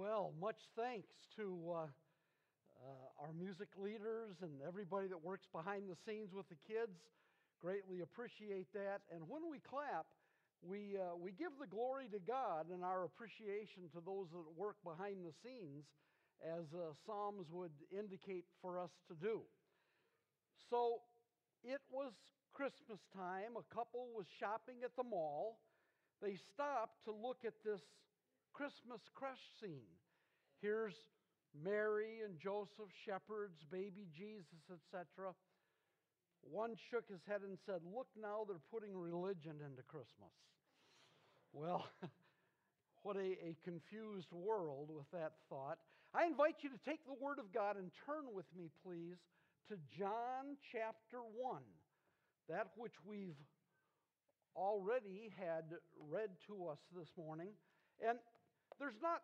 Well, much thanks to uh, uh, our music leaders and everybody that works behind the scenes with the kids. Greatly appreciate that. And when we clap, we, uh, we give the glory to God and our appreciation to those that work behind the scenes, as uh, Psalms would indicate for us to do. So it was Christmas time. A couple was shopping at the mall. They stopped to look at this Christmas crèche scene. Here's Mary and Joseph, shepherds, baby Jesus, etc. One shook his head and said, Look now, they're putting religion into Christmas. Well, what a, a, confused world with that thought. I invite you to take the Word of God and turn with me, please, to John chapter 1, that which we've already had read to us this morning. And there's not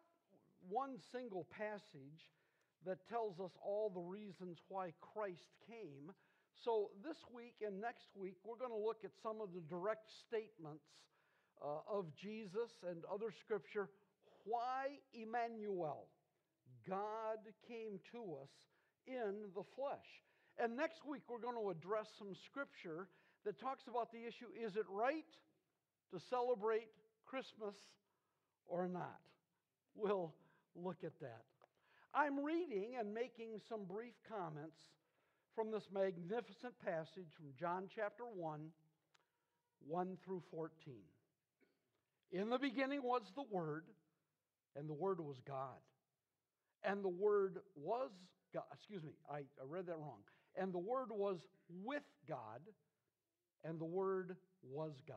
one single passage that tells us all the reasons why Christ came. So, this week and next week, we're going to look at some of the direct statements uh, of Jesus and other scripture. Why Emmanuel? God came to us in the flesh. And next week, we're going to address some scripture that talks about the issue is it right to celebrate Christmas or not? We'll look at that. I'm reading and making some brief comments from this magnificent passage from John chapter 1, 1 through 14. In the beginning was the Word, and the Word was God. And the Word was God. Excuse me, I, I read that wrong. And the Word was with God, and the Word was God.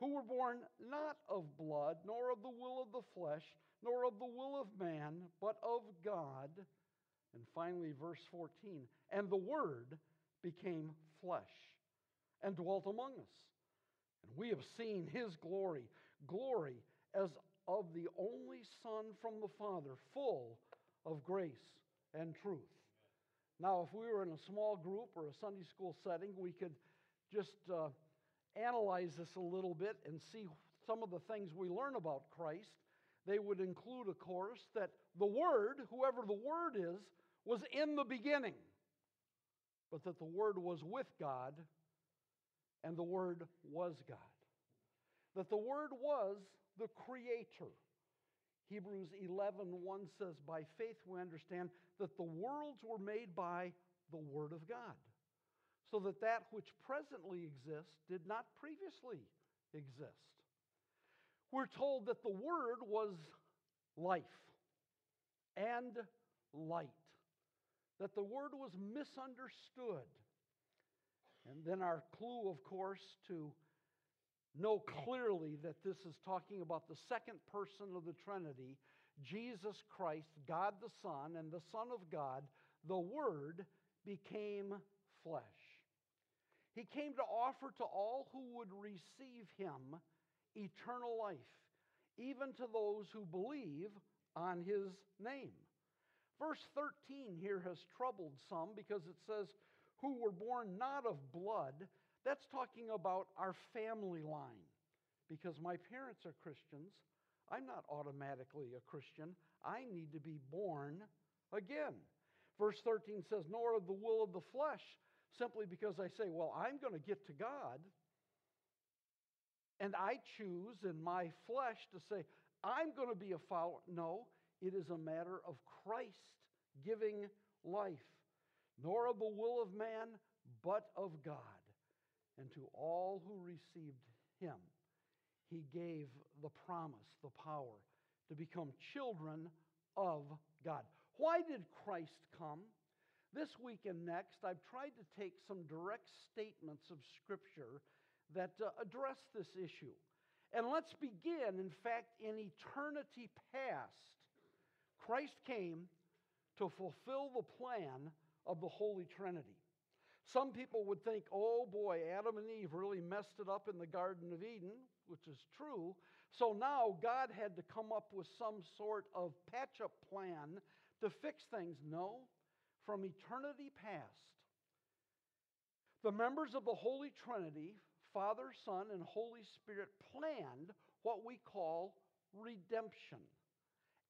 who were born not of blood, nor of the will of the flesh, nor of the will of man, but of God. And finally, verse 14 and the Word became flesh and dwelt among us. And we have seen his glory, glory as of the only Son from the Father, full of grace and truth. Now, if we were in a small group or a Sunday school setting, we could just. Uh, analyze this a little bit and see some of the things we learn about Christ, they would include, of course, that the Word, whoever the Word is, was in the beginning, but that the Word was with God and the Word was God. That the Word was the Creator. Hebrews 11 1 says, By faith we understand that the worlds were made by the Word of God so that that which presently exists did not previously exist. We're told that the Word was life and light, that the Word was misunderstood. And then our clue, of course, to know clearly that this is talking about the second person of the Trinity, Jesus Christ, God the Son, and the Son of God, the Word became flesh. He came to offer to all who would receive him eternal life, even to those who believe on his name. Verse 13 here has troubled some because it says, who were born not of blood. That's talking about our family line. Because my parents are Christians, I'm not automatically a Christian. I need to be born again. Verse 13 says, Nor of the will of the flesh, simply because I say, well, I'm going to get to God. And I choose in my flesh to say, I'm going to be a follower. No, it is a matter of Christ giving life, nor of the will of man, but of God. And to all who received him, he gave the promise, the power to become children of God. Why did Christ come? This week and next, I've tried to take some direct statements of Scripture that uh, address this issue. And let's begin, in fact, in eternity past, Christ came to fulfill the plan of the Holy Trinity. Some people would think, oh boy, Adam and Eve really messed it up in the Garden of Eden, which is true. So now God had to come up with some sort of patch up plan to fix things. No, from eternity past, the members of the Holy Trinity, Father, Son, and Holy Spirit, planned what we call redemption.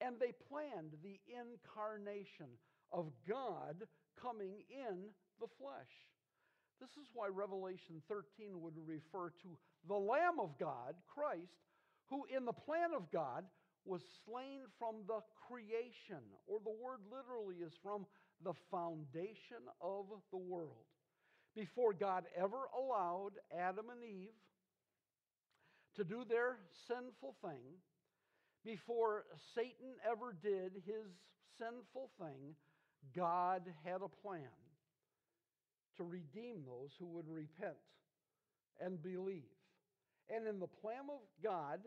And they planned the incarnation of God coming in the flesh. This is why Revelation 13 would refer to the Lamb of God, Christ, who in the plan of God was slain from the creation, or the word literally is from the foundation of the world. Before God ever allowed Adam and Eve to do their sinful thing, before Satan ever did his sinful thing, God had a plan to redeem those who would repent and believe. And in the plan of God,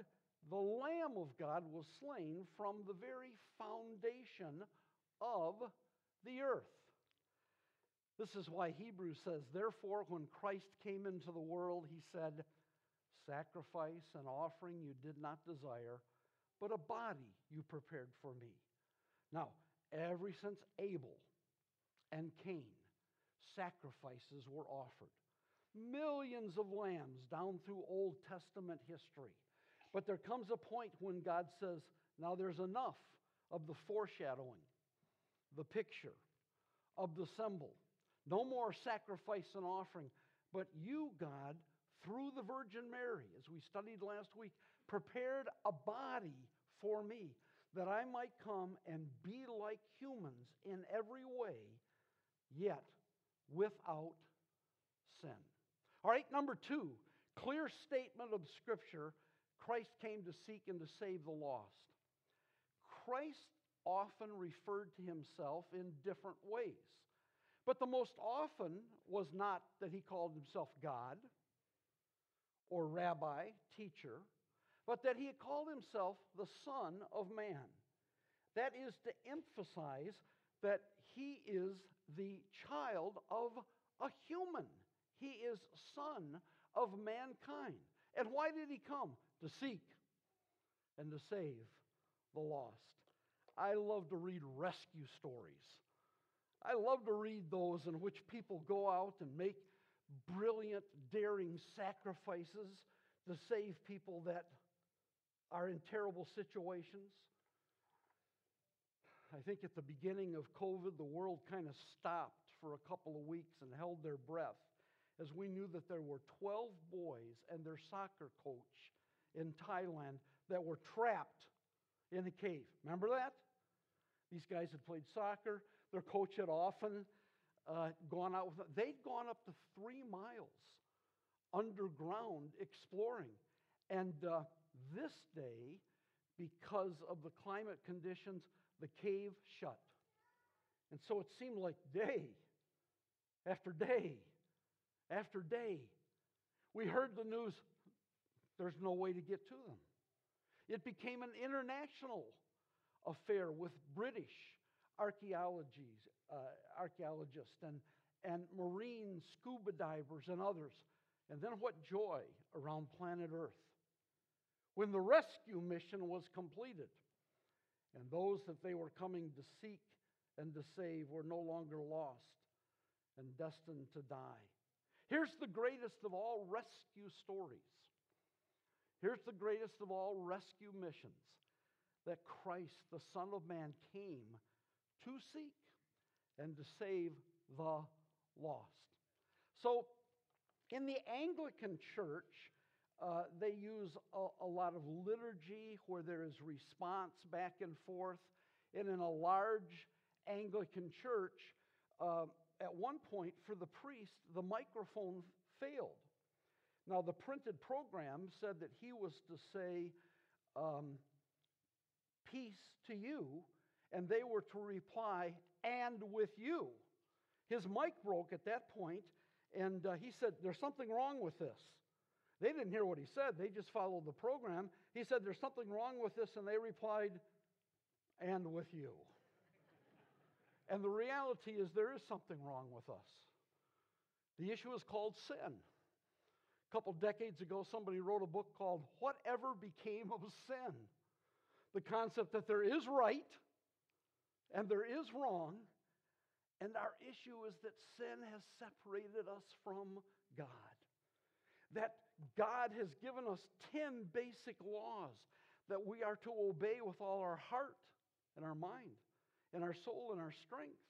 the Lamb of God was slain from the very foundation of the earth. This is why Hebrews says, Therefore, when Christ came into the world, he said, Sacrifice and offering you did not desire, but a body you prepared for me. Now, ever since Abel and Cain, sacrifices were offered. Millions of lambs down through Old Testament history. But there comes a point when God says, now there's enough of the foreshadowing, the picture, of the symbol. No more sacrifice and offering. But you, God, through the Virgin Mary, as we studied last week, prepared a body for me that I might come and be like humans in every way, yet without sin. All right, number two, clear statement of Scripture Christ came to seek and to save the lost. Christ often referred to himself in different ways. But the most often was not that he called himself God or rabbi, teacher, but that he called himself the Son of Man. That is to emphasize that he is the child of a human. He is son of mankind. And why did he come? To seek and to save the lost. I love to read rescue stories. I love to read those in which people go out and make brilliant, daring sacrifices to save people that are in terrible situations. I think at the beginning of COVID, the world kind of stopped for a couple of weeks and held their breath as we knew that there were 12 boys and their soccer coach in Thailand that were trapped in the cave. Remember that? These guys had played soccer. Their coach had often uh, gone out with them. They'd gone up to three miles underground exploring. And uh, this day, because of the climate conditions, the cave shut. And so it seemed like day after day after day. We heard the news there's no way to get to them. It became an international affair with British uh, archaeologists and, and marine scuba divers and others. And then what joy around planet Earth when the rescue mission was completed and those that they were coming to seek and to save were no longer lost and destined to die. Here's the greatest of all rescue stories. Here's the greatest of all rescue missions that Christ, the Son of Man, came to seek and to save the lost. So, in the Anglican Church, uh, they use a, a, lot of liturgy where there is response back and forth. And in a large Anglican church, uh, at one point, for the priest, the microphone failed. Now, the printed program said that he was to say, um, Peace to you, and they were to reply, And with you. His mic broke at that point, and uh, he said, There's something wrong with this. They didn't hear what he said, they just followed the program. He said, There's something wrong with this, and they replied, And with you. and the reality is, there is something wrong with us. The issue is called sin. Couple decades ago, somebody wrote a book called Whatever Became of Sin? The concept that there is right and there is wrong, and our issue is that sin has separated us from God. That God has given us 10 basic laws that we are to obey with all our heart and our mind and our soul and our strength.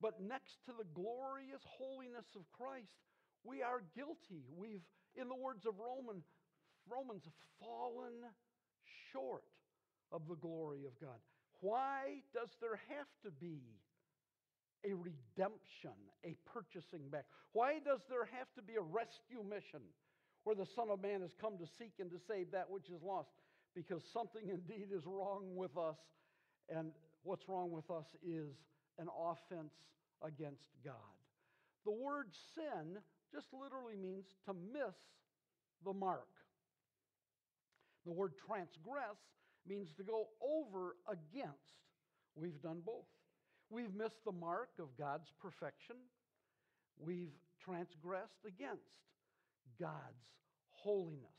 But next to the glorious holiness of Christ, we are guilty. We've, in the words of Roman, Romans, fallen short of the glory of God. Why does there have to be a redemption, a purchasing back? Why does there have to be a rescue mission where the Son of Man has come to seek and to save that which is lost? Because something indeed is wrong with us, and what's wrong with us is an offense against God. The word sin just literally means to miss the mark. The word transgress means to go over against. We've done both. We've missed the mark of God's perfection. We've transgressed against God's holiness.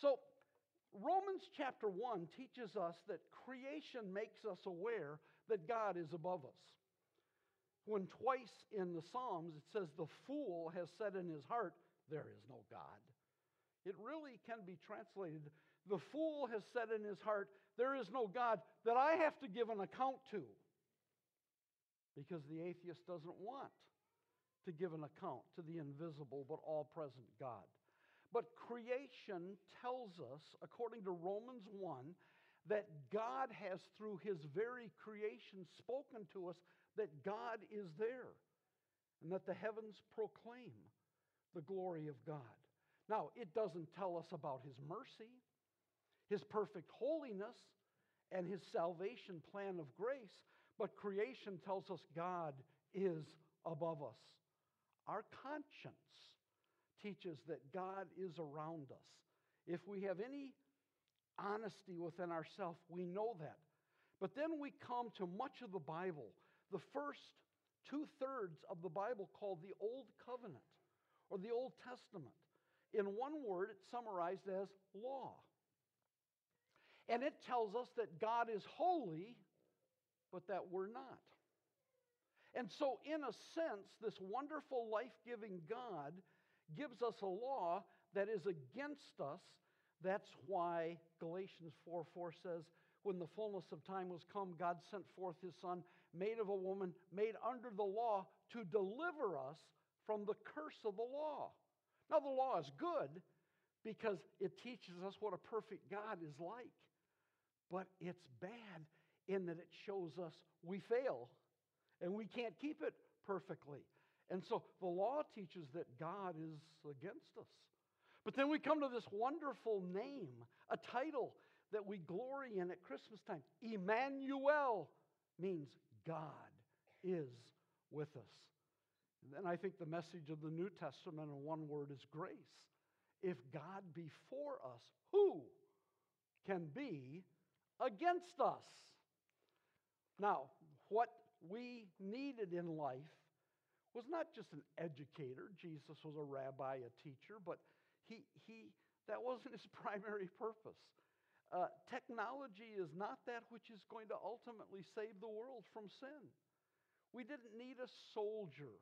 So, Romans chapter 1 teaches us that creation makes us aware that God is above us. When twice in the Psalms it says, The fool has said in his heart, There is no God. It really can be translated, The fool has said in his heart, There is no God that I have to give an account to. Because the atheist doesn't want to give an account to the invisible but all present God. But creation tells us, according to Romans 1, that God has, through his very creation, spoken to us that God is there and that the heavens proclaim the glory of God. Now, it doesn't tell us about his mercy, his perfect holiness, and his salvation plan of grace, but creation tells us God is above us. Our conscience teaches that God is around us. If we have any honesty within ourselves, we know that. But then we come to much of the Bible, the first two thirds of the Bible called the Old Covenant or the Old Testament. In one word, it's summarized as law. And it tells us that God is holy, but that we're not. And so, in a sense, this wonderful life giving God gives us a law that is against us. That's why Galatians 4 4 says, When the fullness of time was come, God sent forth his Son, made of a woman, made under the law, to deliver us from the curse of the law. Now, the law is good because it teaches us what a perfect God is like, but it's bad in that it shows us we fail and we can't keep it perfectly. And so the law teaches that God is against us. But then we come to this wonderful name, a title that we glory in at Christmas time. Emmanuel means God is with us. And then I think the message of the New Testament in one word is grace. If God be for us, who can be against us? Now, what we needed in life was not just an educator. Jesus was a rabbi, a teacher, but he, he, that wasn't his primary purpose. Uh, technology is not that which is going to ultimately save the world from sin. We didn't need a soldier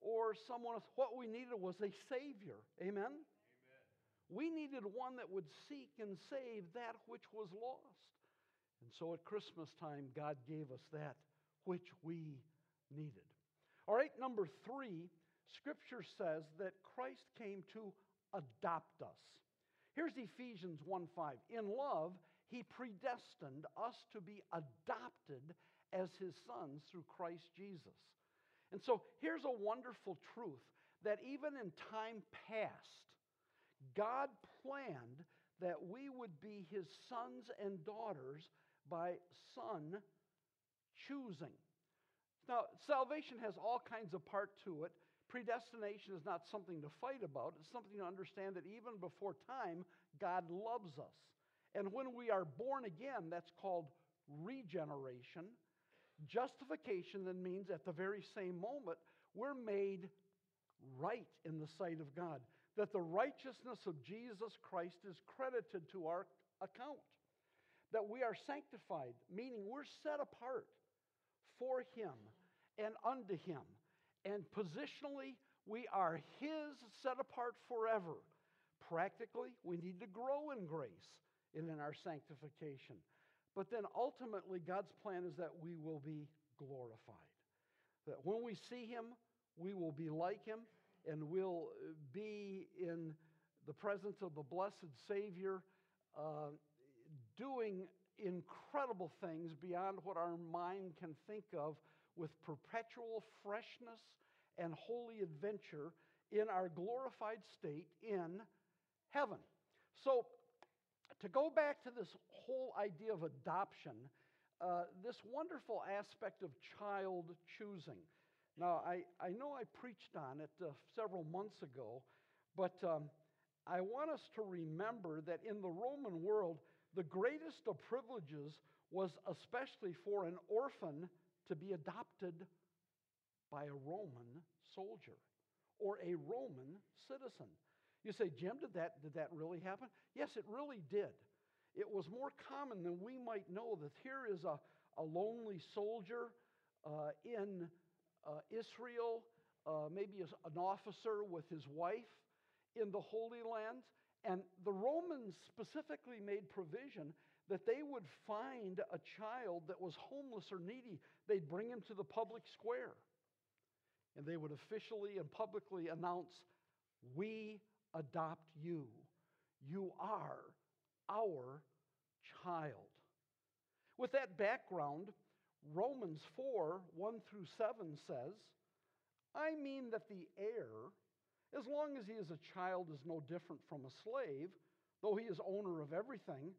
or someone else. What we needed was a Savior. Amen? Amen? We needed one that would seek and save that which was lost. And so at Christmas time, God gave us that which we needed. All right, number three, Scripture says that Christ came to adopt us. Here's Ephesians 1 5. In love, He predestined us to be adopted as his sons through Christ Jesus. And so here's a wonderful truth that even in time past, God planned that we would be his sons and daughters by son choosing. Now, salvation has all kinds of part to it. Predestination is not something to fight about. It's something to understand that even before time, God loves us. And when we are born again, that's called regeneration. Justification then means at the very same moment, we're made right in the sight of God. That the righteousness of Jesus Christ is credited to our account. That we are sanctified, meaning we're set apart for Him and unto Him. And positionally, we are His set apart forever. Practically, we need to grow in grace and in our sanctification. But then ultimately, God's plan is that we will be glorified. That when we see Him, we will be like Him and we'll be in the presence of the blessed Savior, uh, doing incredible things beyond what our mind can think of with perpetual freshness and holy adventure in our glorified state in heaven. So, to go back to this whole idea of adoption, uh, this wonderful aspect of child choosing. Now, I, I know I preached on it uh, several months ago, but um, I want us to remember that in the Roman world, the greatest of privileges was especially for an orphan to be adopted by a Roman soldier or a Roman citizen. You say, Jim, did that, did that really happen? Yes, it really did. It was more common than we might know that here is a, a lonely soldier uh, in uh, Israel, uh, maybe an officer with his wife in the Holy Land. And the Romans specifically made provision that they would find a child that was homeless or needy, they'd bring him to the public square. And they would officially and publicly announce, We adopt you. You are our child. With that background, Romans 4 1 through 7 says, I mean that the heir, as long as he is a child, is no different from a slave, though he is owner of everything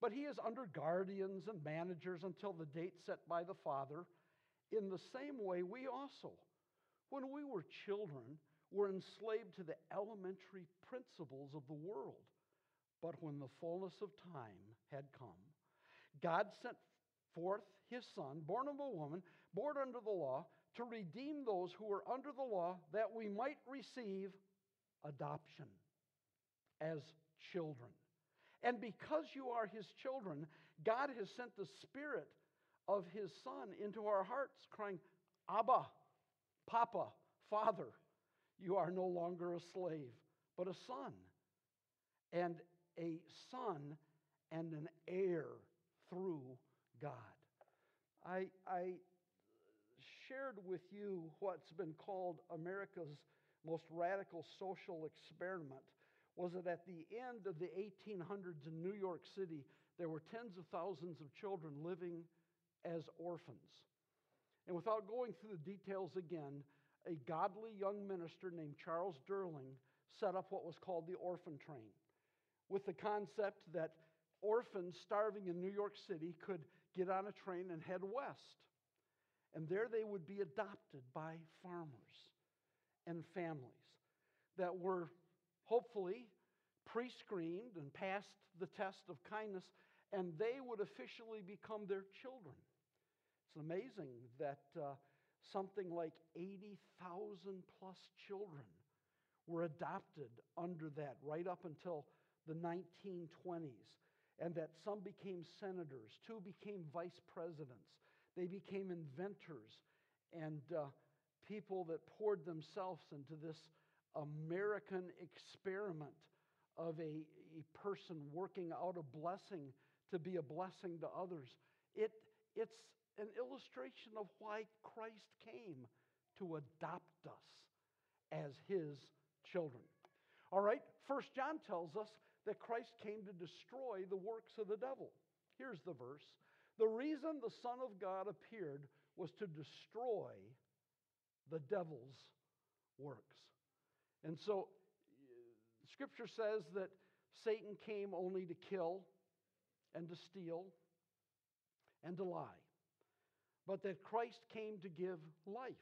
but he is under guardians and managers until the date set by the Father. In the same way, we also, when we were children, were enslaved to the elementary principles of the world. But when the fullness of time had come, God sent forth his Son, born of a woman, born under the law, to redeem those who were under the law, that we might receive adoption as children. And because you are his children, God has sent the Spirit of his Son into our hearts, crying, Abba, Papa, Father. You are no longer a slave, but a son. And a son and an heir through God. I, I shared with you what's been called America's most radical social experiment was that at the end of the 1800s in New York City, there were tens of thousands of children living as orphans. And without going through the details again, a godly young minister named Charles Durling set up what was called the orphan train with the concept that orphans starving in New York City could get on a train and head west. And there they would be adopted by farmers and families that were hopefully pre screened and passed the test of kindness, and they would officially become their children. It's amazing that uh, something like 80,000 plus children were adopted under that right up until the 1920s, and that some became senators, two became vice presidents, they became inventors, and uh, people that poured themselves into this American experiment of a, a person working out a blessing to be a blessing to others. It, it's an illustration of why Christ came to adopt us as his children. All right, First John tells us that Christ came to destroy the works of the devil. Here's the verse The reason the Son of God appeared was to destroy the devil's works. And so, uh, Scripture says that Satan came only to kill and to steal and to lie, but that Christ came to give life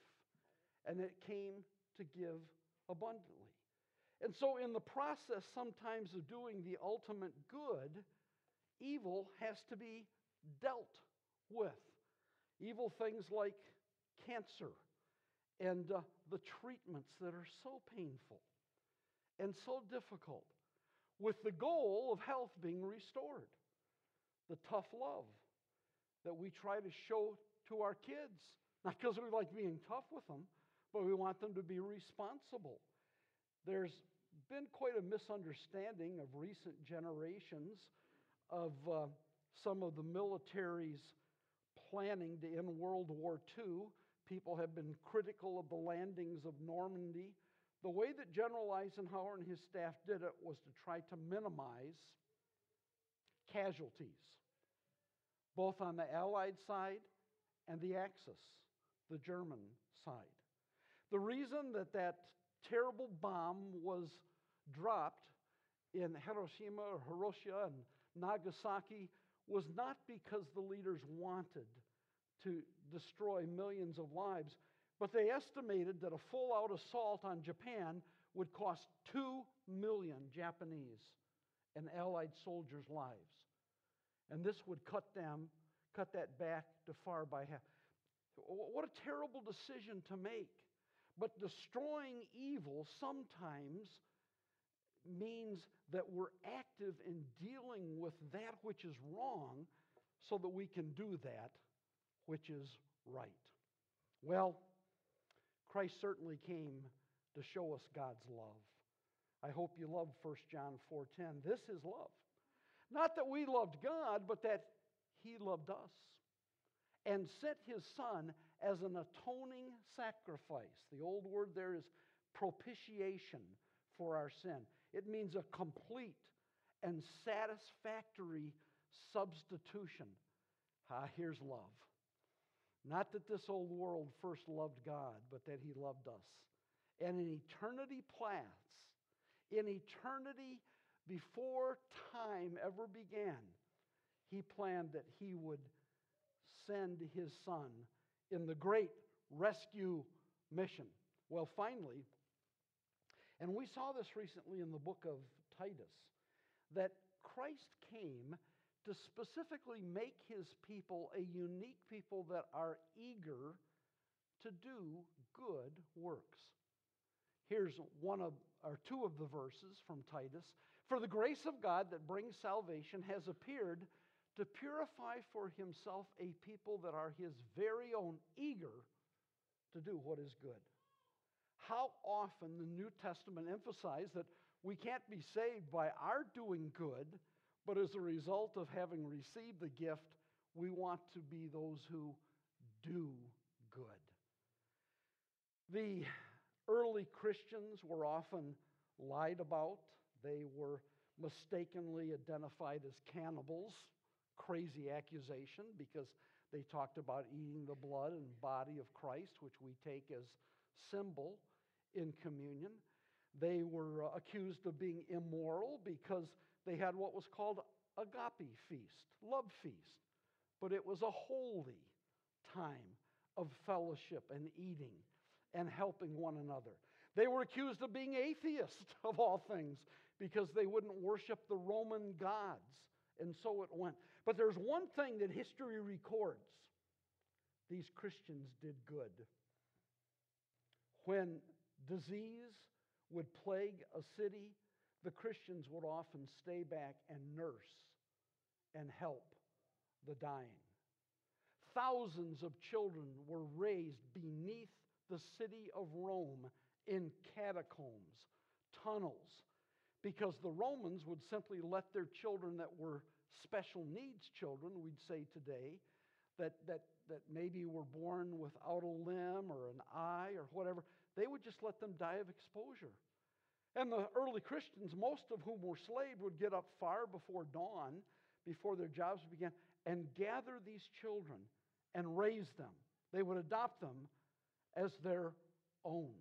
and it came to give abundantly. And so, in the process sometimes of doing the ultimate good, evil has to be dealt with. Evil things like cancer and uh, the treatments that are so painful and so difficult, with the goal of health being restored. The tough love that we try to show to our kids, not because we like being tough with them, but we want them to be responsible. There's been quite a misunderstanding of recent generations of uh, some of the military's planning to end World War II. People have been critical of the landings of Normandy. The way that General Eisenhower and his staff did it was to try to minimize casualties, both on the Allied side and the Axis, the German side. The reason that that terrible bomb was dropped in Hiroshima or Hiroshima and Nagasaki was not because the leaders wanted to destroy millions of lives, but they estimated that a full out assault on Japan would cost 2 million Japanese and Allied soldiers' lives. And this would cut them, cut that back to far by half. What a terrible decision to make. But destroying evil sometimes means that we're active in dealing with that which is wrong so that we can do that which is right. Well, Christ certainly came to show us God's love. I hope you love 1 John 4:10. This is love. Not that we loved God, but that he loved us and sent his son as an atoning sacrifice. The old word there is propitiation for our sin. It means a complete and satisfactory substitution. Ah, here's love. Not that this old world first loved God, but that he loved us. And in eternity plans, in eternity before time ever began, he planned that he would send his son in the great rescue mission. Well, finally, and we saw this recently in the book of Titus, that Christ came to specifically make his people a unique people that are eager to do good works. Here's one of or two of the verses from Titus. For the grace of God that brings salvation has appeared to purify for himself a people that are his very own, eager to do what is good. How often the New Testament emphasizes that we can't be saved by our doing good, but as a result of having received the gift, we want to be those who do good. The early Christians were often lied about. They were mistakenly identified as cannibals crazy accusation because they talked about eating the blood and body of Christ, which we take as symbol in communion. They were accused of being immoral because they had what was called agape feast, love feast. But it was a holy time of fellowship and eating and helping one another. They were accused of being atheists, of all things, because they wouldn't worship the Roman gods. And so it went. But there's one thing that history records these Christians did good. When disease would plague a city, the Christians would often stay back and nurse and help the dying. Thousands of children were raised beneath the city of Rome in catacombs, tunnels, because the Romans would simply let their children that were special needs children, we'd say today, that, that, that maybe were born without a limb or an eye or whatever, they would just let them die of exposure. And the early Christians, most of whom were slaves, would get up far before dawn before their jobs began and gather these children and raise them. They would adopt them as their own.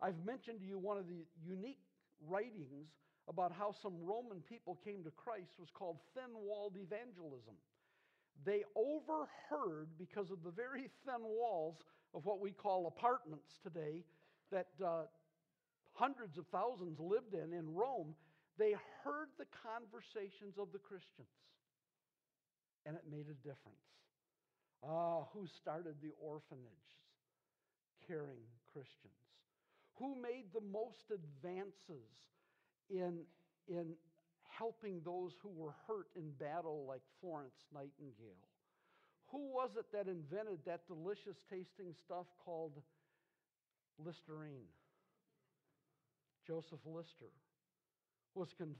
I've mentioned to you one of the unique writings about how some Roman people came to Christ was called thin walled evangelism. They overheard, because of the very thin walls of what we call apartments today, that uh, hundreds of thousands lived in in Rome, they heard the conversations of the Christians. And it made a difference. Ah, who started the orphanages? caring Christians? Who made the most advances in, in helping those who were hurt in battle, like Florence Nightingale? Who was it that invented that delicious tasting stuff called Listerine? Joseph Lister was con-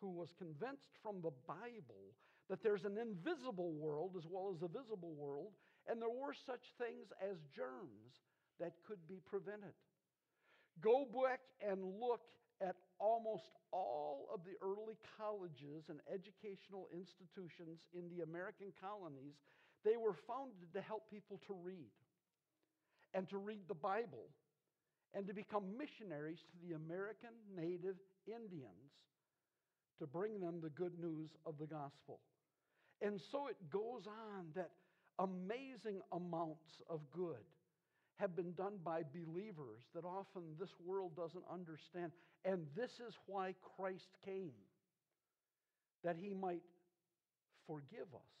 who was convinced from the Bible that there's an invisible world as well as a visible world, and there were such things as germs that could be prevented. Go back and look at almost all of the early colleges and educational institutions in the American colonies. They were founded to help people to read and to read the Bible and to become missionaries to the American native Indians to bring them the good news of the gospel. And so it goes on that amazing amounts of good have been done by believers that often this world doesn't understand. And this is why Christ came, that he might forgive us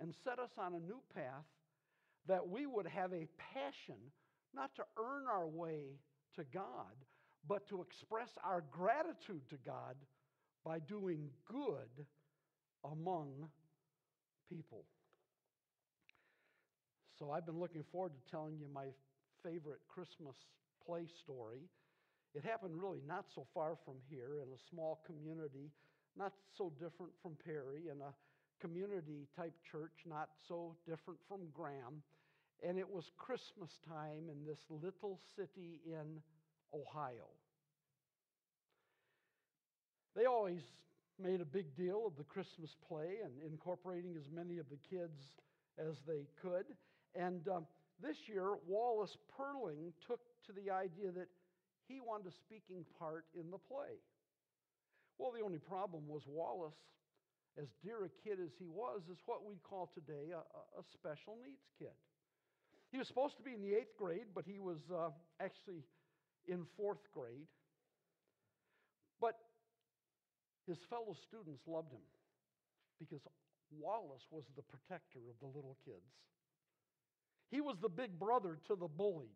and set us on a new path that we would have a passion not to earn our way to God, but to express our gratitude to God by doing good among people. So I've been looking forward to telling you my favorite Christmas play story. It happened really not so far from here in a small community, not so different from Perry, in a community type church, not so different from Graham. And it was Christmas time in this little city in Ohio. They always made a big deal of the Christmas play and incorporating as many of the kids as they could. And um, this year, Wallace Purling took to the idea that he wanted a speaking part in the play. Well, the only problem was Wallace, as dear a kid as he was, is what we'd call today a, a special needs kid. He was supposed to be in the eighth grade, but he was uh, actually in fourth grade. But his fellow students loved him because Wallace was the protector of the little kids. He was the big brother to the bullied.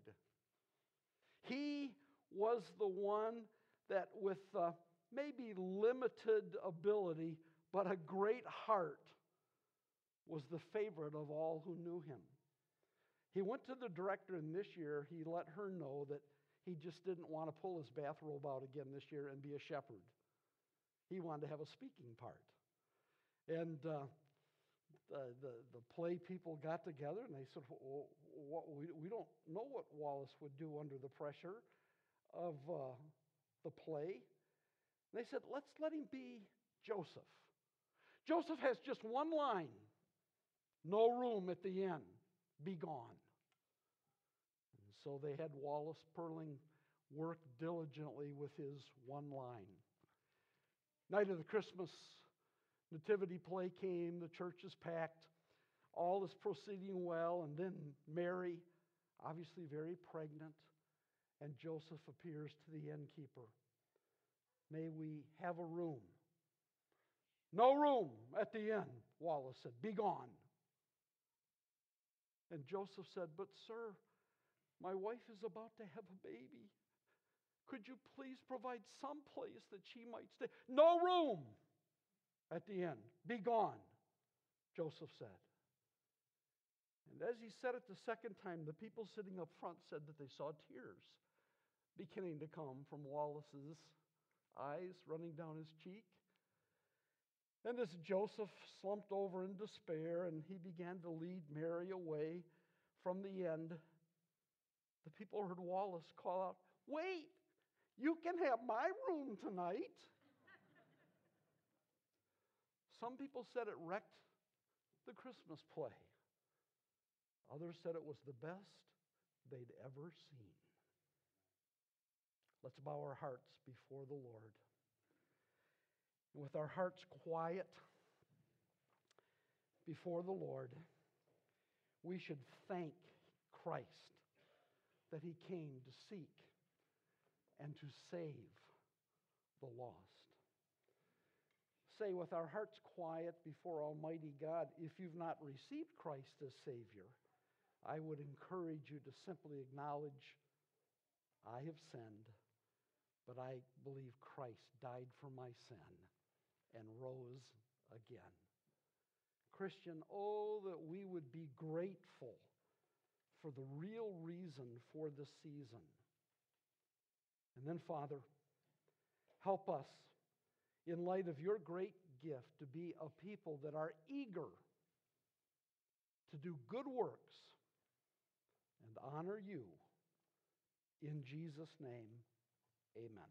He was the one that, with uh, maybe limited ability, but a great heart, was the favorite of all who knew him. He went to the director, and this year he let her know that he just didn't want to pull his bathrobe out again this year and be a shepherd. He wanted to have a speaking part. And uh, the, the, the, play people got together and they said, well, what, we, we don't know what Wallace would do under the pressure of uh, the play. And they said, let's let him be Joseph. Joseph has just one line no room at the end, be gone. So they had Wallace Purling work diligently with his one line. Night of the Christmas nativity play came, the church is packed, all is proceeding well, and then Mary, obviously very pregnant, and Joseph appears to the innkeeper. May we have a room? No room at the inn, Wallace said. Be gone. And Joseph said, But, sir, my wife is about to have a baby. Could you please provide some place that she might stay? No room at the end. Be gone, Joseph said. And as he said it the second time, the people sitting up front said that they saw tears beginning to come from Wallace's eyes running down his cheek. And as Joseph slumped over in despair and he began to lead Mary away from the end, the people heard Wallace call out, Wait, you can have my room tonight. Some people said it wrecked the Christmas play. Others said it was the best they'd ever seen. Let's bow our hearts before the Lord. With our hearts quiet before the Lord, we should thank Christ that he came to seek and to save the lost. Say with our hearts quiet before Almighty God, if you've not received Christ as Savior, I would encourage you to simply acknowledge, I have sinned, but I believe Christ died for my sin and rose again. Christian, oh, that we would be grateful for the real reason for this season. And then, Father, help us, in light of your great gift, to be a people that are eager to do good works and honor you. In Jesus' name, amen.